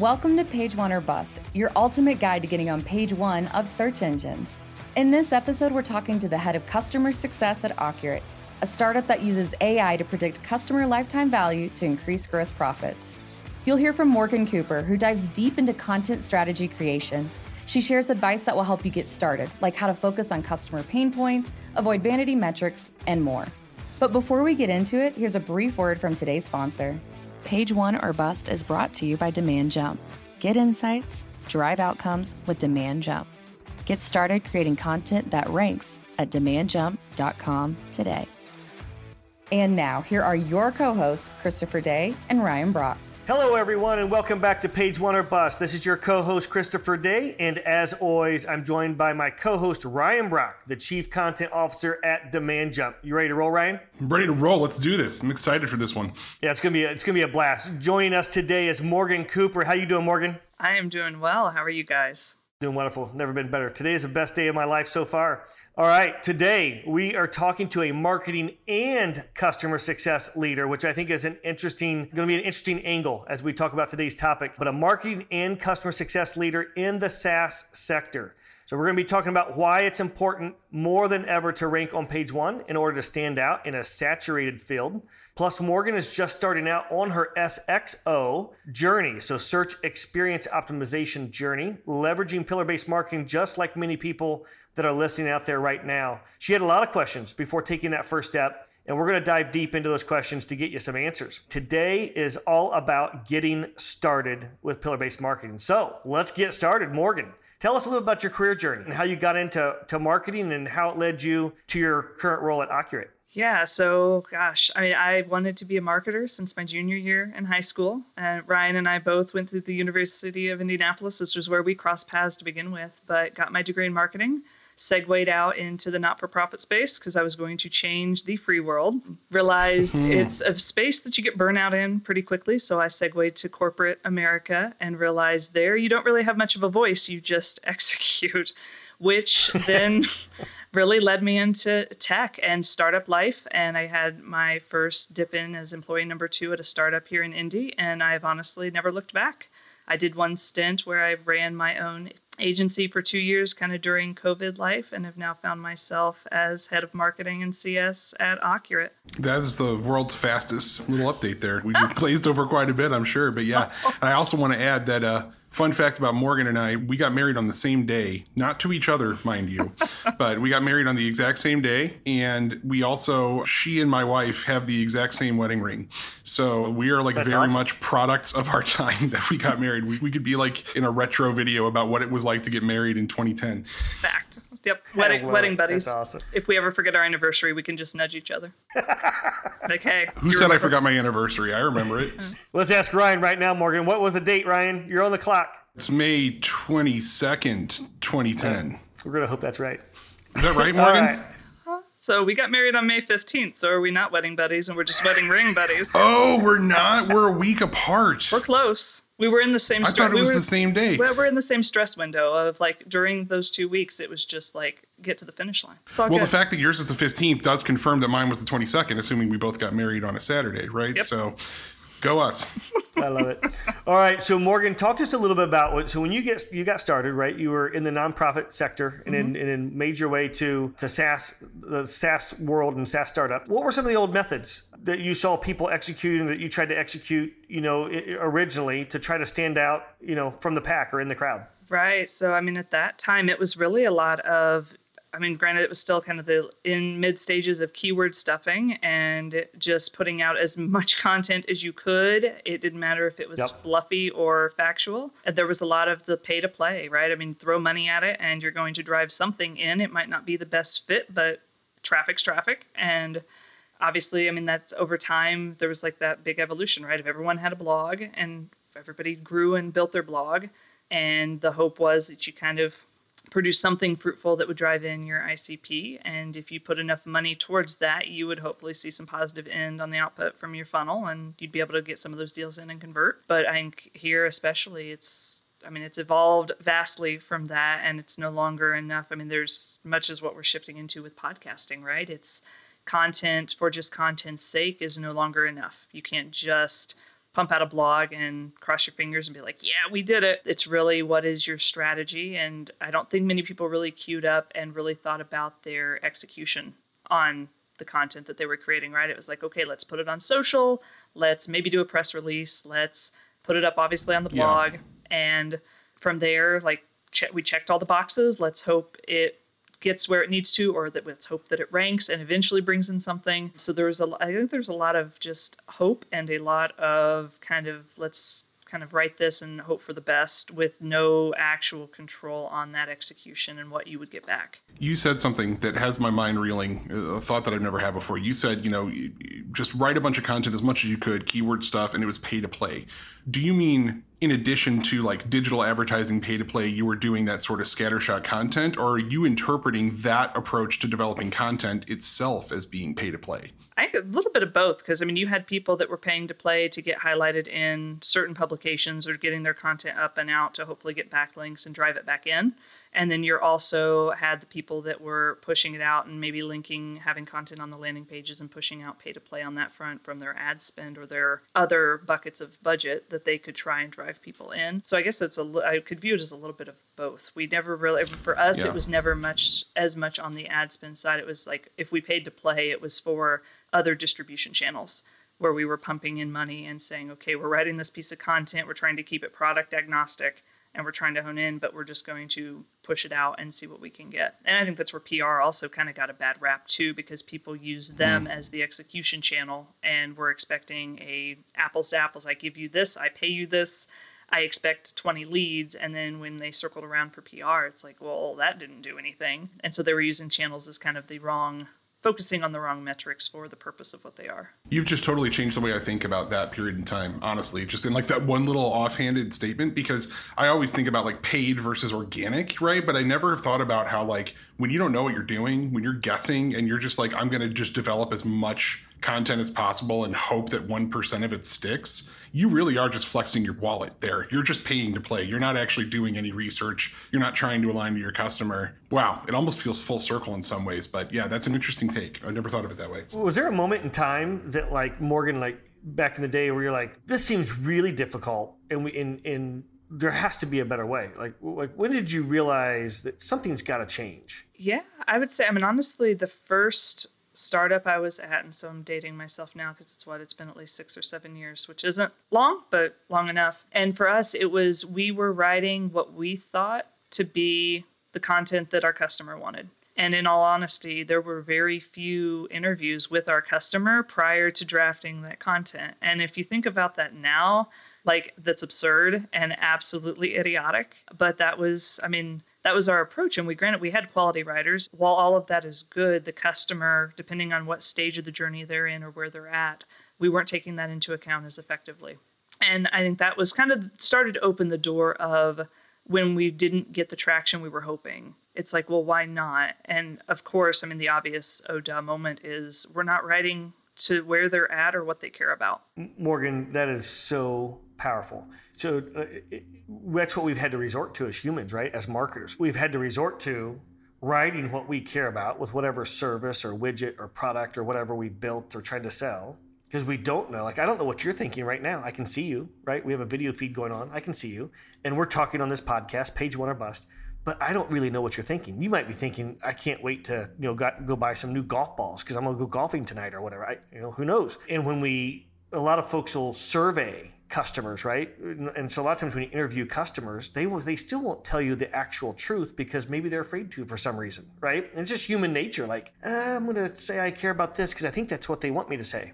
Welcome to Page One or Bust, your ultimate guide to getting on page one of search engines. In this episode, we're talking to the head of customer success at Ocurate, a startup that uses AI to predict customer lifetime value to increase gross profits. You'll hear from Morgan Cooper, who dives deep into content strategy creation. She shares advice that will help you get started, like how to focus on customer pain points, avoid vanity metrics, and more. But before we get into it, here's a brief word from today's sponsor. Page One or Bust is brought to you by Demand Jump. Get insights, drive outcomes with Demand Jump. Get started creating content that ranks at demandjump.com today. And now, here are your co hosts, Christopher Day and Ryan Brock. Hello, everyone, and welcome back to Page One or Bust. This is your co host, Christopher Day, and as always, I'm joined by my co host, Ryan Brock, the Chief Content Officer at Demand Jump. You ready to roll, Ryan? I'm ready to roll. Let's do this. I'm excited for this one. Yeah, it's gonna be a, it's gonna be a blast. Joining us today is Morgan Cooper. How you doing, Morgan? I am doing well. How are you guys? Doing wonderful. Never been better. Today is the best day of my life so far. All right, today we are talking to a marketing and customer success leader, which I think is an interesting, going to be an interesting angle as we talk about today's topic. But a marketing and customer success leader in the SaaS sector. So we're going to be talking about why it's important more than ever to rank on page one in order to stand out in a saturated field. Plus, Morgan is just starting out on her SXO journey, so search experience optimization journey, leveraging pillar based marketing just like many people that are listening out there right now. She had a lot of questions before taking that first step. And we're going to dive deep into those questions to get you some answers. Today is all about getting started with pillar based marketing. So let's get started. Morgan, Tell us a little bit about your career journey and how you got into to marketing and how it led you to your current role at Ocurate. Yeah, so gosh, I mean, I wanted to be a marketer since my junior year in high school. And Ryan and I both went to the University of Indianapolis. This was where we crossed paths to begin with, but got my degree in marketing segued out into the not for profit space because I was going to change the free world. Realized mm-hmm. it's a space that you get burnout in pretty quickly. So I segued to corporate America and realized there you don't really have much of a voice, you just execute, which then. really led me into tech and startup life. And I had my first dip in as employee number two at a startup here in Indy, and I've honestly never looked back. I did one stint where I ran my own agency for two years, kind of during COVID life, and have now found myself as head of marketing and CS at Ocurate. That is the world's fastest little update there. We just glazed over quite a bit, I'm sure. But yeah, I also want to add that uh, Fun fact about Morgan and I, we got married on the same day, not to each other, mind you, but we got married on the exact same day. And we also, she and my wife have the exact same wedding ring. So we are like That's very awesome. much products of our time that we got married. We, we could be like in a retro video about what it was like to get married in 2010. Fact. Yep. Wedding, wedding buddies. That's awesome. If we ever forget our anniversary, we can just nudge each other. like, hey. Who said remember? I forgot my anniversary? I remember it. Let's ask Ryan right now, Morgan. What was the date, Ryan? You're on the clock. It's May 22nd, 2010. We're going to hope that's right. Is that right, Morgan? So we got married on May 15th. So are we not wedding buddies and we're just wedding ring buddies? Oh, we're not. We're a week apart. We're close. We were in the same. I thought it we was were, the same day. Well, We're in the same stress window of like during those two weeks. It was just like get to the finish line. Well, good. the fact that yours is the fifteenth does confirm that mine was the twenty second, assuming we both got married on a Saturday, right? Yep. So, go us. I love it. All right, so Morgan, talk to us a little bit about what. So when you get you got started, right? You were in the nonprofit sector and mm-hmm. in, and in made your way to to SaaS, the SaaS world and SaaS startup. What were some of the old methods that you saw people executing that you tried to execute, you know, originally to try to stand out, you know, from the pack or in the crowd? Right. So I mean, at that time, it was really a lot of I mean, granted, it was still kind of the in mid stages of keyword stuffing and just putting out as much content as you could. It didn't matter if it was yep. fluffy or factual. And there was a lot of the pay to play, right? I mean, throw money at it and you're going to drive something in. It might not be the best fit, but traffic's traffic. And obviously, I mean, that's over time, there was like that big evolution, right? If everyone had a blog and everybody grew and built their blog, and the hope was that you kind of produce something fruitful that would drive in your ICP. And if you put enough money towards that, you would hopefully see some positive end on the output from your funnel and you'd be able to get some of those deals in and convert. But I think here, especially, it's I mean, it's evolved vastly from that, and it's no longer enough. I mean, there's much as what we're shifting into with podcasting, right? It's content for just content's sake is no longer enough. You can't just pump out a blog and cross your fingers and be like, yeah, we did it. It's really what is your strategy. And I don't think many people really queued up and really thought about their execution on the content that they were creating, right? It was like, okay, let's put it on social. Let's maybe do a press release. Let's put it up, obviously, on the blog. Yeah. And from there, like, che- we checked all the boxes. Let's hope it gets where it needs to, or that let's hope that it ranks and eventually brings in something. So there's a, I think there's a lot of just hope and a lot of kind of let's kind of write this and hope for the best with no actual control on that execution and what you would get back. You said something that has my mind reeling, a thought that I've never had before. You said, you know, just write a bunch of content as much as you could, keyword stuff, and it was pay to play. Do you mean in addition to like digital advertising pay to play, you were doing that sort of scattershot content, or are you interpreting that approach to developing content itself as being pay to play? I think a little bit of both, because I mean, you had people that were paying to play to get highlighted in certain publications or getting their content up and out to hopefully get backlinks and drive it back in and then you're also had the people that were pushing it out and maybe linking having content on the landing pages and pushing out pay to play on that front from their ad spend or their other buckets of budget that they could try and drive people in. So i guess it's a i could view it as a little bit of both. We never really for us yeah. it was never much as much on the ad spend side. It was like if we paid to play it was for other distribution channels where we were pumping in money and saying okay we're writing this piece of content. We're trying to keep it product agnostic and we're trying to hone in, but we're just going to push it out and see what we can get. And I think that's where PR also kind of got a bad rap too, because people use them mm. as the execution channel, and we're expecting a apples to apples. I give you this, I pay you this. I expect 20 leads. And then when they circled around for PR, it's like, well, that didn't do anything. And so they were using channels as kind of the wrong focusing on the wrong metrics for the purpose of what they are. You've just totally changed the way I think about that period in time, honestly, just in like that one little offhanded statement, because I always think about like paid versus organic, right? But I never have thought about how, like, when you don't know what you're doing, when you're guessing and you're just like, I'm going to just develop as much content as possible and hope that 1% of it sticks, you really are just flexing your wallet there. You're just paying to play. You're not actually doing any research. You're not trying to align to your customer. Wow, it almost feels full circle in some ways, but yeah, that's an interesting take. I never thought of it that way. Was there a moment in time that like Morgan like back in the day where you're like this seems really difficult and we in in there has to be a better way. Like, like when did you realize that something's got to change? Yeah, I would say. I mean, honestly, the first startup I was at, and so I'm dating myself now because it's what it's been at least six or seven years, which isn't long, but long enough. And for us, it was we were writing what we thought to be the content that our customer wanted. And in all honesty, there were very few interviews with our customer prior to drafting that content. And if you think about that now, like that's absurd and absolutely idiotic. But that was, I mean, that was our approach. And we granted we had quality writers. While all of that is good, the customer, depending on what stage of the journey they're in or where they're at, we weren't taking that into account as effectively. And I think that was kind of started to open the door of when we didn't get the traction we were hoping. It's like, well, why not? And of course, I mean, the obvious oh duh moment is we're not writing to where they're at or what they care about. Morgan, that is so powerful. So uh, it, that's what we've had to resort to as humans, right? As marketers, we've had to resort to writing what we care about with whatever service or widget or product or whatever we've built or tried to sell because we don't know. Like, I don't know what you're thinking right now. I can see you, right? We have a video feed going on. I can see you. And we're talking on this podcast, page one or bust. But I don't really know what you're thinking. You might be thinking, I can't wait to, you know, go, buy some new golf balls because I'm to go golfing tonight or whatever. I, you know, who knows? And when we, a lot of folks will survey customers, right? And so a lot of times when you interview customers, they will they still won't tell you the actual truth because maybe they're afraid to for some reason, right? And it's just human nature. Like uh, I'm to say I care about this because I think that's what they want me to say,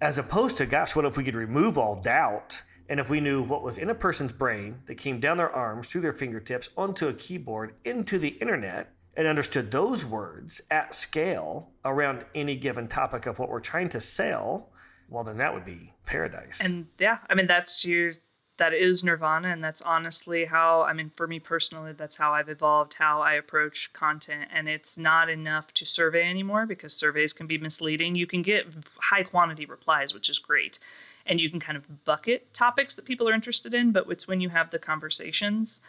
as opposed to gosh, what if we could remove all doubt? And if we knew what was in a person's brain that came down their arms, through their fingertips, onto a keyboard, into the internet, and understood those words at scale around any given topic of what we're trying to sell, well, then that would be paradise. And yeah, I mean, that's your, that is nirvana. And that's honestly how, I mean, for me personally, that's how I've evolved how I approach content. And it's not enough to survey anymore because surveys can be misleading. You can get high quantity replies, which is great. And you can kind of bucket topics that people are interested in, but it's when you have the conversations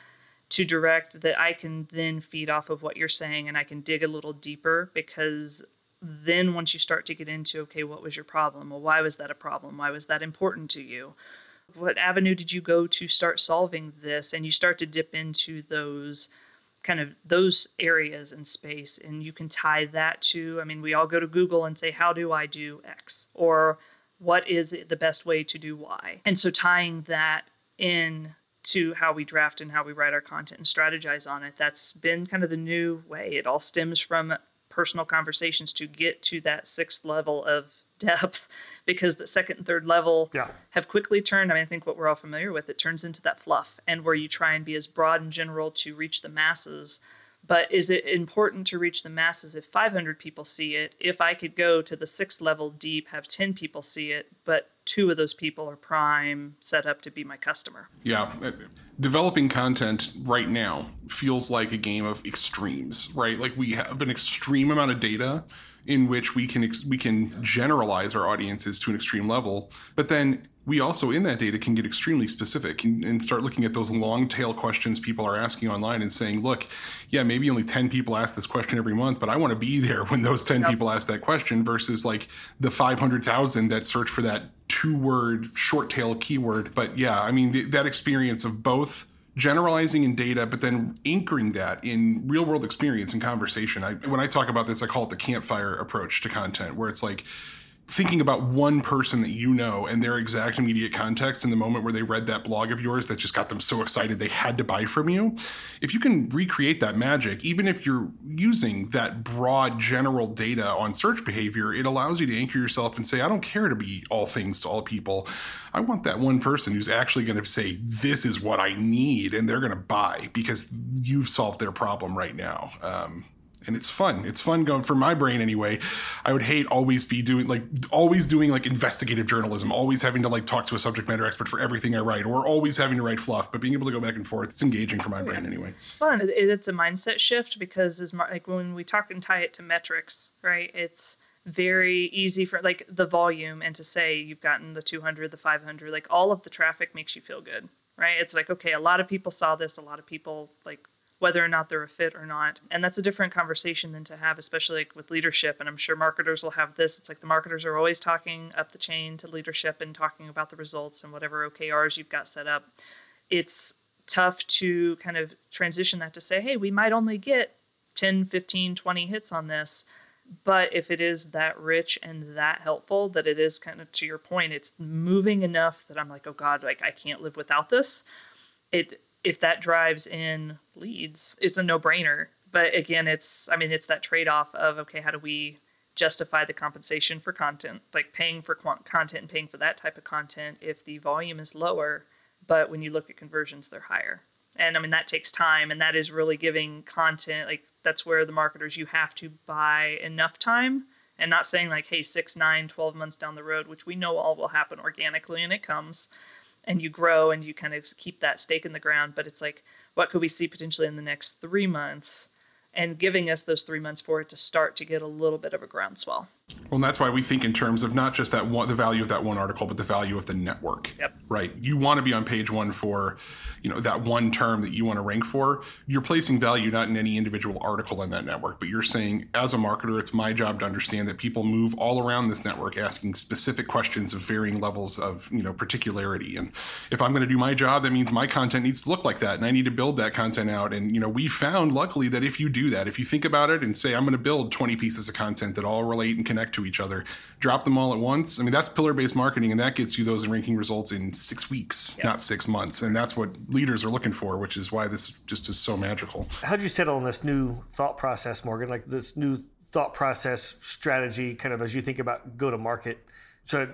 to direct that I can then feed off of what you're saying and I can dig a little deeper because then once you start to get into okay what was your problem? Well why was that a problem? Why was that important to you? What avenue did you go to start solving this? And you start to dip into those kind of those areas in space and you can tie that to i mean we all go to google and say how do i do x? Or what is the best way to do why. and so tying that in to how we draft and how we write our content and strategize on it that's been kind of the new way it all stems from personal conversations to get to that sixth level of depth because the second and third level yeah. have quickly turned. I mean, I think what we're all familiar with, it turns into that fluff and where you try and be as broad and general to reach the masses. But is it important to reach the masses if 500 people see it? If I could go to the sixth level deep, have 10 people see it, but two of those people are prime set up to be my customer? Yeah. Uh, developing content right now feels like a game of extremes, right? Like we have an extreme amount of data in which we can we can generalize our audiences to an extreme level but then we also in that data can get extremely specific and, and, start looking at those long tail questions people are asking online and saying look yeah maybe only 10 people ask this question every month but i want to be there when those 10 yep. people ask that question versus like the 500000 that search for that two word short tail keyword but yeah i mean th- that experience of both generalizing in data, but then anchoring that in real world experience and conversation. I, when I talk about this, I call it the campfire approach to content, where it's like, thinking about one person that you know and their exact immediate context in the moment where they read that blog of yours that just got them so excited they had to buy from you. If you can recreate that magic, even if you're using that broad general data on search behavior, it allows you to anchor yourself and say, I don't care to be all things to all people. I want that one person who's actually going to say, This is what I need, and they're going to buy because you've solved their problem right now. Um, and it's fun. It's fun going for my brain anyway. I would hate always be doing like always doing like investigative journalism, always having to like talk to a subject matter expert for everything I write, or always having to write fluff. But being able to go back and forth, it's engaging for my oh, brain anyway. Fun. It's a mindset shift because as like when we talk and tie it to metrics, right? It's very easy for like the volume and to say you've gotten the 200, the 500, like all of the traffic makes you feel good, right? It's like okay, a lot of people saw this, a lot of people like whether or not they're a fit or not. And that's a different conversation than to have, especially like with leadership. And I'm sure marketers will have this. It's like the marketers are always talking up the chain to leadership and talking about the results and whatever OKRs you've got set up. It's tough to kind of transition that to say, hey, we might only get 10, 15, 20 hits on this. But if it is that rich and that helpful, that it is kind of to your point, it's moving enough that I'm like, oh God, like I can't live without this. It if that drives in leads, it's a no brainer. But again, it's, I mean, it's that trade off of, okay, how do we justify the compensation for content, like paying for content and paying for that type of content if the volume is lower, but when you look at conversions, they're higher. And I mean, that takes time, and that is really giving content, like, that's where the marketers, you have to buy enough time and not saying like, hey, six, nine, 12 months down the road, which we know all will happen organically and it comes and you grow and you kind of keep that stake in the ground. But it's like, what could we see potentially in the next three months? And giving us those three months for it to start to get a little bit of a groundswell. Well, and that's why we think in terms of not just that one, the value of that one article, but the value of the network. Yep. Right. You want to be on page one for, you know, that one term that you want to rank for. You're placing value not in any individual article in that network, but you're saying, as a marketer, it's my job to understand that people move all around this network asking specific questions of varying levels of, you know, particularity. And if I'm going to do my job, that means my content needs to look like that, and I need to build that content out. And you know, we found luckily that if you do that, if you think about it and say, I'm going to build 20 pieces of content that all relate and connect connect to each other. Drop them all at once. I mean, that's pillar based marketing, and that gets you those ranking results in six weeks, yep. not six months. And that's what leaders are looking for, which is why this just is so magical. How did you settle on this new thought process, Morgan? Like this new thought process strategy, kind of as you think about go to market? So,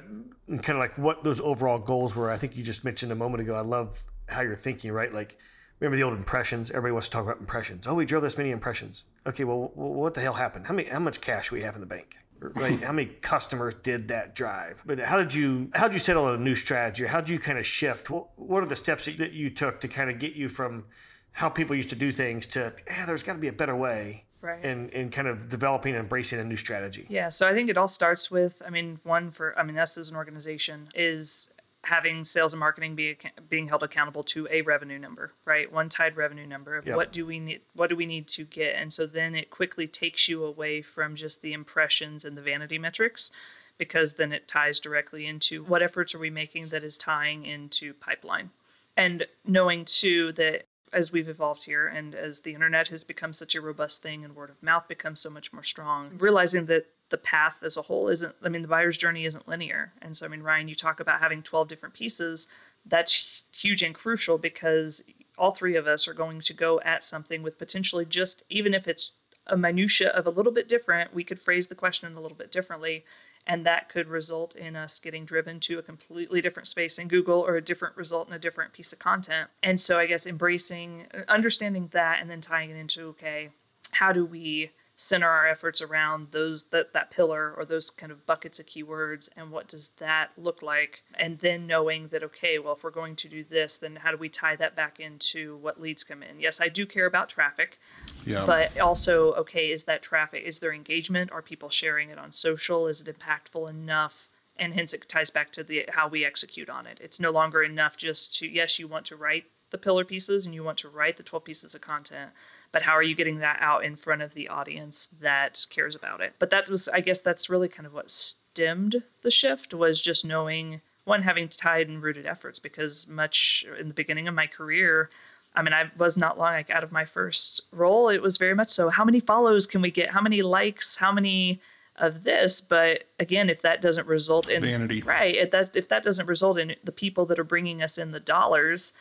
kind of like what those overall goals were. I think you just mentioned a moment ago. I love how you're thinking, right? Like, remember the old impressions? Everybody wants to talk about impressions. Oh, we drove this many impressions. Okay, well, what the hell happened? How many? How much cash we have in the bank? Right? how many customers did that drive? But how did you how did you settle on a new strategy? How did you kind of shift? What, what are the steps that you took to kind of get you from how people used to do things to yeah, there's got to be a better way? Right. And, and kind of developing and embracing a new strategy. Yeah. So I think it all starts with, I mean, one for, I mean, us as an organization is having sales and marketing be being held accountable to a revenue number, right? One tied revenue number of yep. what do we need what do we need to get? And so then it quickly takes you away from just the impressions and the vanity metrics because then it ties directly into what efforts are we making that is tying into pipeline. And knowing too that as we've evolved here and as the internet has become such a robust thing and word of mouth becomes so much more strong, realizing that the path as a whole isn't, I mean, the buyer's journey isn't linear. And so, I mean, Ryan, you talk about having 12 different pieces. That's huge and crucial because all three of us are going to go at something with potentially just, even if it's a minutia of a little bit different, we could phrase the question a little bit differently and that could result in us getting driven to a completely different space in Google or a different result in a different piece of content. And so I guess embracing understanding that and then tying it into okay, how do we center our efforts around those that that pillar or those kind of buckets of keywords and what does that look like? And then knowing that okay well if we're going to do this then how do we tie that back into what leads come in? Yes i do care about traffic yeah. but also okay is that traffic is there engagement? Are people sharing it on social? Is it impactful enough? And hence it ties back to the how we execute on it. It's no longer enough just to yes you want to write the pillar pieces and you want to write the 12 pieces of content but how are you getting that out in front of the audience that cares about it but that was i guess that's really kind of what stemmed the shift was just knowing one having tied and rooted efforts because much in the beginning of my career I mean, I was not long like out of my first role. It was very much so. How many follows can we get? How many likes? How many of this? But again, if that doesn't result in vanity, right? If that if that doesn't result in the people that are bringing us in the dollars,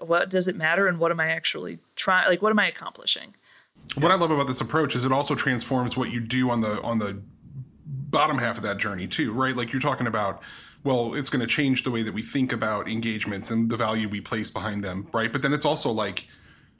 what does it matter and what am i actually trying like what am i accomplishing? What i love about this approach is it also transforms what you do on the on the bottom half of that journey too right? Like you're talking about well it's going to change the way that we think about engagements and the value we place behind them right? But then it's also like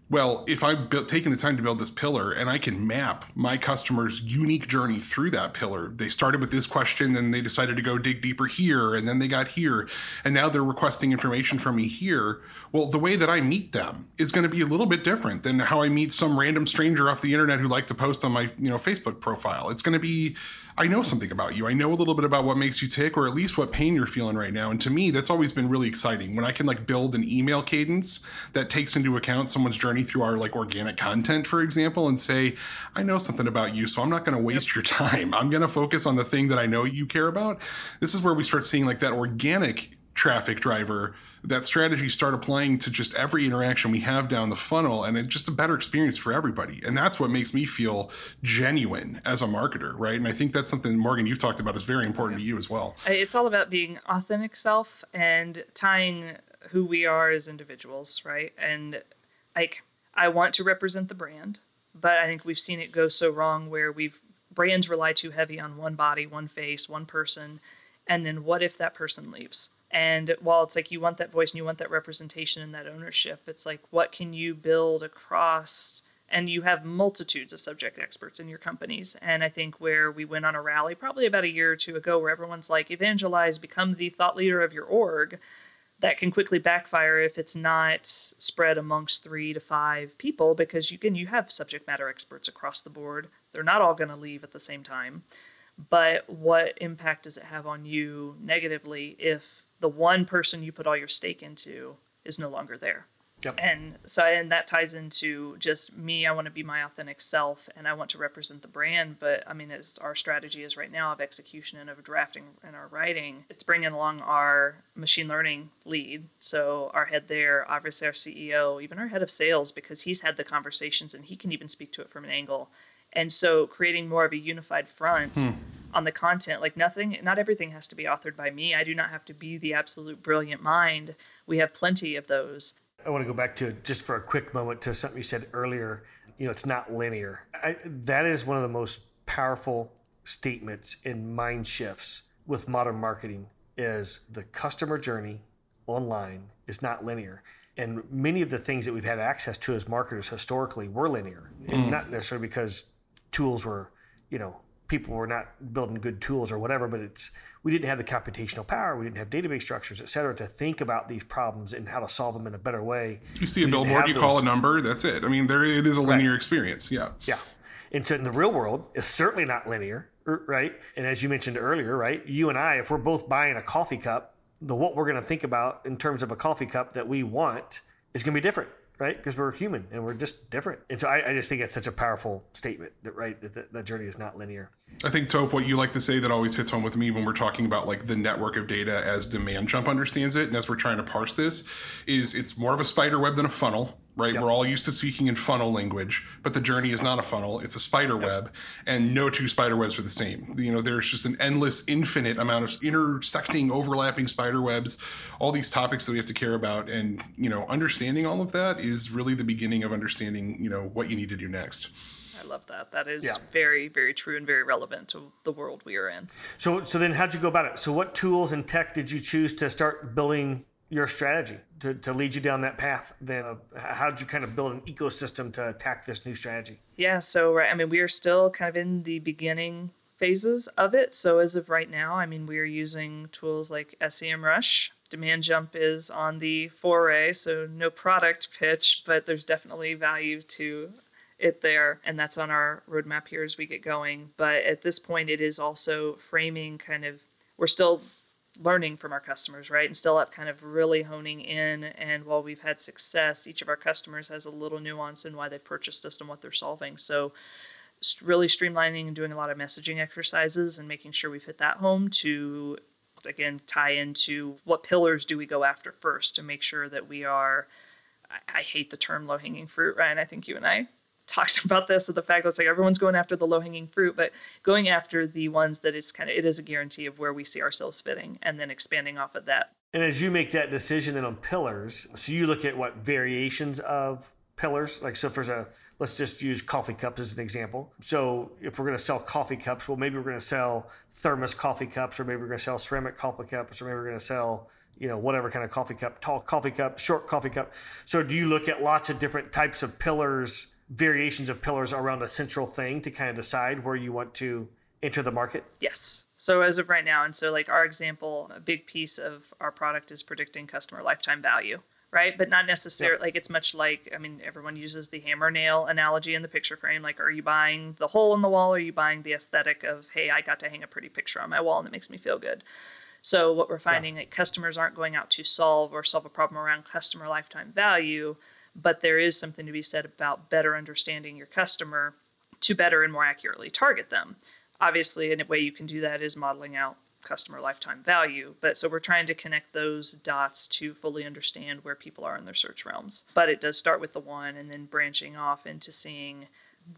well, if I've built, taken the time to build this pillar and I can map my customer's unique journey through that pillar, they started with this question, then they decided to go dig deeper here, and then they got here, and now they're requesting information from me here. Well, the way that I meet them is going to be a little bit different than how I meet some random stranger off the internet who like to post on my you know Facebook profile. It's going to be I know something about you. I know a little bit about what makes you tick, or at least what pain you're feeling right now. And to me, that's always been really exciting when I can like build an email cadence that takes into account someone's journey through our like organic content, for example, and say, I know something about you, so I'm not going to waste your time. I'm going to focus on the thing that I know you care about. This is where we start seeing like that organic traffic driver that strategy start applying to just every interaction we have down the funnel and it's just a better experience for everybody. And that's what makes me feel genuine as a marketer right? And i think that's something morgan you've talked about is very important to you as well. It's all about being authentic self and tying who we are as individuals right? And like i want to represent the brand but i think we've seen it go so wrong where we've brands rely too heavy on one body one face one person and then what if that person leaves and while it's like you want that voice and you want that representation and that ownership, it's like what can you build across? And you have multitudes of subject experts in your companies. And I think where we went on a rally probably about a year or two ago, where everyone's like, evangelize, become the thought leader of your org, that can quickly backfire if it's not spread amongst three to five people because you can you have subject matter experts across the board. They're not all going to leave at the same time. But what impact does it have on you negatively if the one person you put all your stake into is no longer there. Yep. And so, and that ties into just me. I want to be my authentic self, and I want to represent the brand. But I mean, as our strategy is right now of execution and of drafting and our writing, it's bringing along our machine learning lead. So our head there, obviously our CEO, even our head of sales, because he's had the conversations and he can even speak to it from an angle. And so, creating more of a unified front. Hmm on the content. Like nothing, not everything has to be authored by me. I do not have to be the absolute brilliant mind. We have plenty of those. I want to go back to just for a quick moment to something you said earlier. You know, it's not linear. I, that is one of the most powerful statements in mind shifts with modern marketing is the customer journey online is not linear. And many of the things that we've had access to as marketers historically were linear, mm. and not necessarily because tools were, you know, people were not building good tools or whatever, but it's we didn't have the computational power, we didn't have database structures, et cetera, to think about these problems and how to solve them in a better way. You see a billboard, you those... call a number, that's it. I mean, there it is a linear right. experience. Yeah. Yeah. And so in the real world, it's certainly not linear, er, right? And as you mentioned earlier, right, you and I, if we're both buying a coffee cup, the what we're going to think about in terms of a coffee cup that we want is going to be different right? Because we're human and we're just different. And so I, I just think it's such a powerful statement that, right, that the, journey is not linear. I think, Toph, what you like to say that always hits home with me when we're talking about like the network of data as demand Demandjump understands it and as we're trying to parse this is it's more of a spider web than a funnel, right? Yep. We're all used to speaking in funnel language, but the journey is not a funnel, it's a spider yep. web, and no two spider webs are the same. You know, there's just an endless, infinite amount of intersecting, overlapping spider webs, all these topics that we have to care about. And, you know, understanding all of that is really the beginning of understanding, you know, what you need to do next. I love that. That is yeah. very, very true and very relevant to the world we are in. So, so then how'd you go about it? So, what tools and tech did you choose to start building your strategy to, to lead you down that path? Then, uh, how did you kind of build an ecosystem to attack this new strategy? Yeah. So, right. I mean, we are still kind of in the beginning phases of it. So, as of right now, I mean, we are using tools like SEMrush. Demandjump is on the foray, so no product pitch, but there's definitely value to it there, and that's on our roadmap here as we get going. But at this point, it is also framing kind of, we're still learning from our customers, right? And still up kind of really honing in. And while we've had success, each of our customers has a little nuance in why they purchased us and what they're solving. So, really streamlining and doing a lot of messaging exercises and making sure we've hit that home to, again, tie into what pillars do we go after first to make sure that we are. I, hate the term low hanging fruit? And I think you and I talked about this of the fact that it's like everyone's going after the low hanging fruit, but going after the ones that is kind of it is a guarantee of where we see ourselves fitting, and then expanding off of that. And as you make that decision then on pillars, so you look at what variations of pillars, like so there's a let's just use coffee cups as an example. So if we're going to sell coffee cups, well maybe we're going to sell thermos coffee cups, or maybe we're going to sell ceramic coffee cups, or maybe we're going to sell you know whatever kind of coffee cup, tall coffee cup, short coffee cup. So do you look at lots of different types of pillars? Variations of pillars around a central thing to kind of decide where you want to enter the market? Yes. So as of right now, and so like our example, a big piece of our product is predicting customer lifetime value, right? But not necessarily like it's much like I mean everyone uses the hammer nail analogy in the picture frame. Like, are you buying the hole in the wall? Or are you buying the aesthetic of hey, I got to hang a pretty picture on my wall and it makes me feel good? So what we're finding yeah. like customers aren't going out to solve or solve a problem around customer lifetime value but there is something to be said about better understanding your customer to better and more accurately target them. Obviously, a way you can do that is modeling out customer lifetime value. But so we're trying to connect those dots to fully understand where people are in their search realms. But it does start with the one and then branching off into seeing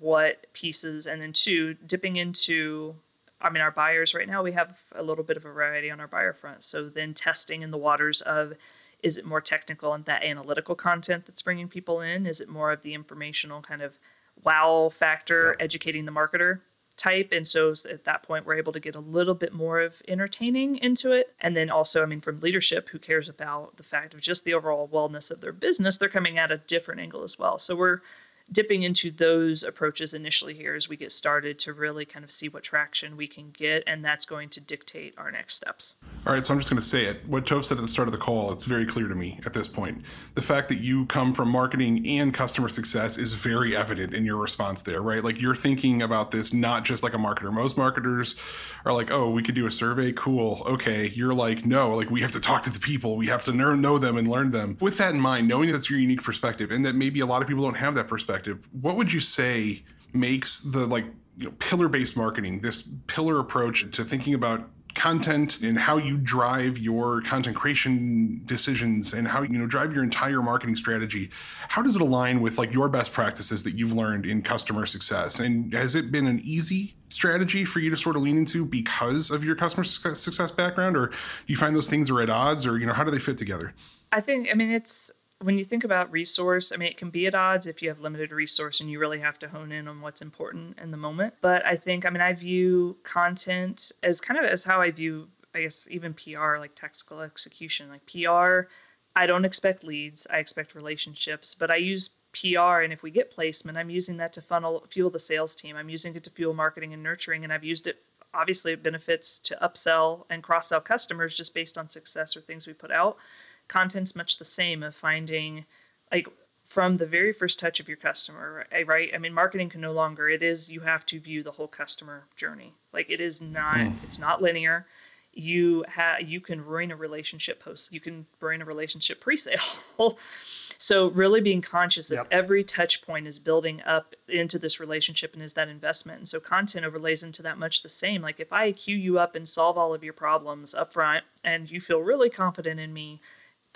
what pieces, and then two, dipping into I mean, our buyers right now, we have a little bit of a variety on our buyer front. So then testing in the waters of is it more technical and that analytical content that's bringing people in? Is it more of the informational kind of wow factor, yeah. educating the marketer type? And so at that point, we're able to get a little bit more of entertaining into it. And then also, I mean, from leadership who cares about the fact of just the overall wellness of their business, they're coming at a different angle as well. So we're dipping into those approaches initially here as we get started to really kind of see what traction we can get, and that's going to dictate our next steps. All right, so I'm just going to say it. What Toph said at the start of the call, it's very clear to me at this point. The fact that you come from marketing and customer success is very evident in your response there, right? Like you're thinking about this not just like a marketer. Most marketers are like, oh, we could do a survey, cool, okay. You're like, no, like we have to talk to the people, we have to know them and learn them. With that in mind, knowing that's your unique perspective and that maybe a lot of people don't have that perspective perspective, what would you say makes the like you know, pillar-based marketing, this pillar approach to thinking about content and how you drive your content creation decisions and how you know drive your entire marketing strategy how does it align with like your best practices that you've learned in customer success? And has it been an easy strategy for you to sort of lean into because of your customer success background or do you find those things are at odds or you know how do they fit together? I think i mean it's when you think about resource, I mean, it can be at odds if you have limited resource and you really have to hone in on what's important in the moment. But I think, I mean, I view content as kind of as how I view, I guess, even PR, like tactical execution. Like PR, I don't expect leads, I expect relationships, but I use PR and if we get placement, I'm using that to funnel, fuel the sales team. I'm using it to fuel marketing and nurturing, and I've used it obviously it benefits to upsell and cross sell customers just based on success or things we put out content's much the same of finding like from the very first touch of your customer right i mean marketing can no longer it is you have to view the whole customer journey like it is not mm. it's not linear you have you can ruin a relationship post you can ruin a relationship pre-sale So really being conscious of Yep. every touch point is building up into this relationship and is that investment. And so content overlays into that much the same. Like if I queue you up and solve all of your problems up front and you feel really confident in me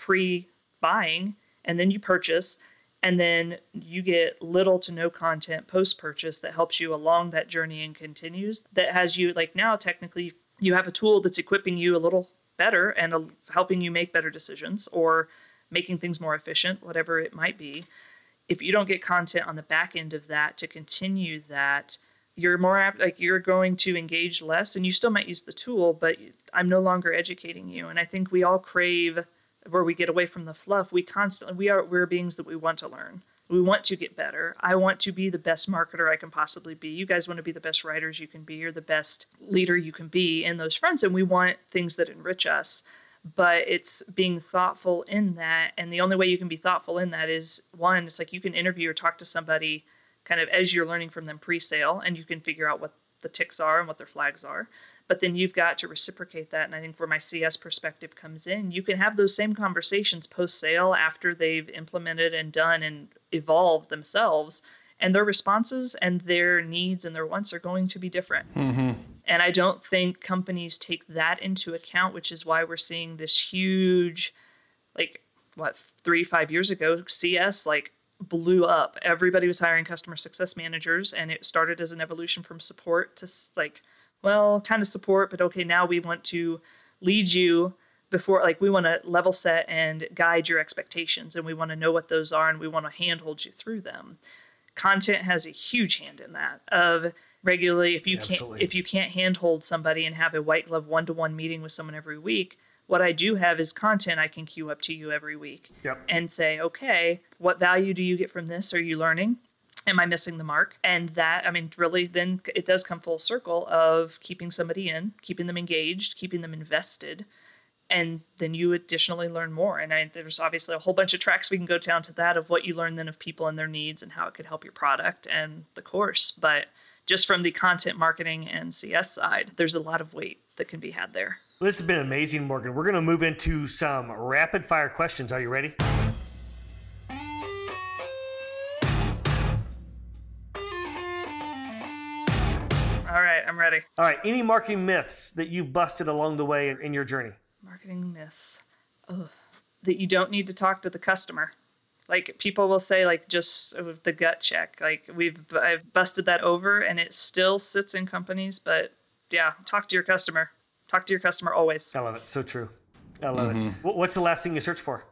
pre buying and then you purchase and then you get little to no content post purchase that helps you along that journey and continues that has you like now technically you have a tool that's equipping you a little better and helping you make better decisions or making things more efficient whatever it might be. If you don't get content on the back end of that to continue that you're more apt like you're going to engage less and you still might use the tool but i'm no longer educating you. And i think we all crave where we get away from the fluff we constantly we are we're beings that we want to learn. We want to get better. I want to be the best marketer i can possibly be. You guys want to be the best writers you can be. You're the best leader you can be in those fronts and we want things that enrich us. But it's being thoughtful in that and the only way you can be thoughtful in that is one it's like you can interview or talk to somebody kind of as you're learning from them pre-sale and you can figure out what the ticks are and what their flags are but then you've got to reciprocate that and i think where my cs perspective comes in you can have those same conversations post sale after they've implemented and done and evolved themselves and their responses and their needs and their wants are going to be different mm-hmm. and I don't think companies take that into account, which is why we're seeing this huge, like, what, three, five years ago, CS like blew up. Everybody was hiring customer success managers, and it started as an evolution from support to like, well, kind of support, but okay, now we want to lead you before, like, we want to level set and guide your expectations, and we want to know what those are, and we want to handhold you through them content has a huge hand in that of regularly if you Absolutely. can't if you can't handhold somebody and have a white glove one-to-one meeting with someone every week what i do have is content i can queue up to you every week Yep. and say okay what value do you get from this are you learning am i missing the mark and that i mean really then it does come full circle of keeping somebody in keeping them engaged keeping them invested and then you additionally learn more. And I, there's obviously a whole bunch of tracks we can go down to that of what you learn then of people and their needs and how it could help your product and the course. But just from the content marketing and CS side, there's a lot of weight that can be had there. This has been amazing, Morgan. We're going to move into some rapid fire questions. Are you ready? Ready. All right. Any marketing myths that you've busted along the way in, in your journey? Marketing myths. Oh, that you don't need to talk to the customer. Like people will say, like just the gut check. Like we've I've busted that over, and it still sits in companies. But yeah, talk to your customer. Talk to your customer always. I love it. So true. I love it. Mm-hmm. What's the last thing you search for?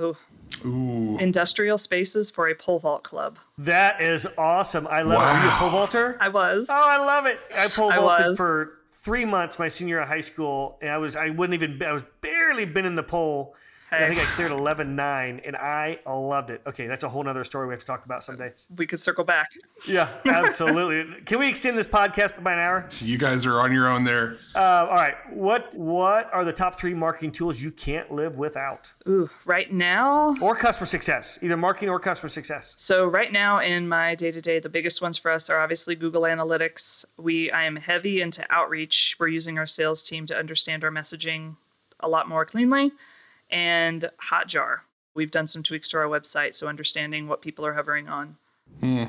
Oh, Ooh. industrial spaces for a pole vault club. That is awesome. I love it. Are you a pole vaulter? I was. Oh, I love it. I pole vaulted was. for three months my senior year of high school, and I was I wouldn't even I was barely been in the pole. And I think I cleared 11.9, and I loved it. Okay, that's a whole nother story we have to talk about someday. We could circle back. Yeah, absolutely. Can we extend this podcast by an hour? You guys are on your own there. Uh, all right. What What are the top three marketing tools you can't live without? Ooh, right now. Or customer success, either marketing or customer success. So right now in my day to day, the biggest ones for us are obviously Google Analytics. We I am heavy into outreach. We're using our sales team to understand our messaging a lot more cleanly, and Hotjar. We've done some tweaks to our website, so understanding what people are hovering on. Hmm.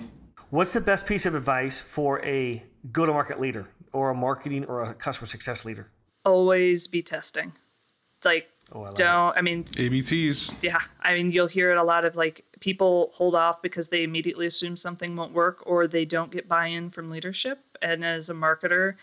What's the best piece of advice for a go to market leader or a marketing or a customer success leader? Always be testing. Like Oh, I don't. I mean, ABTs. yeah i mean you'll hear it a lot of like people hold off because they immediately assume something won't work or they don't get buy-in from leadership and as a marketer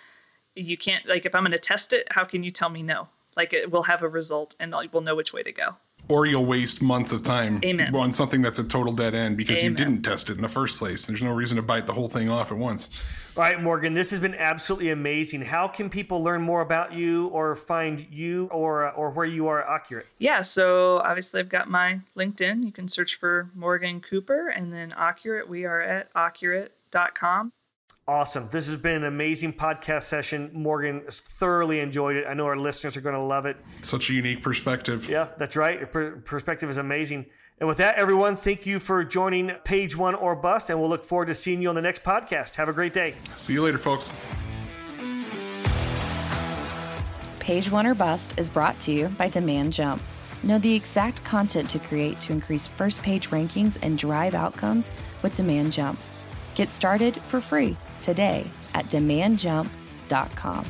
you can't like if i'm going to test it how can you tell me no like it will have a result and like, we'll know which way to go Or you'll waste months of time Amen. on something that's a total dead end because you didn't test it in the first place. There's no reason to bite the whole thing off at once. All right, Morgan, this has been absolutely amazing. How can people learn more about you or find you or or where you are Ocurate? yeah so obviously i've got my linkedin you can search for morgan cooper and then Ocurate we are at ocurate.com Awesome. This has been an amazing podcast session. Morgan thoroughly enjoyed it. I know our listeners are going to love it. Such a unique perspective. Yeah, that's right. Your per- perspective is amazing. And with that, everyone, thank you for joining Page One or Bust, and we'll look forward to seeing you on the next podcast. Have a great day. See you later, folks. Page One or Bust is brought to you by Demand Jump. Know the exact content to create to increase first page rankings and drive outcomes with Demand Jump. Get started for free today at demandjump.com.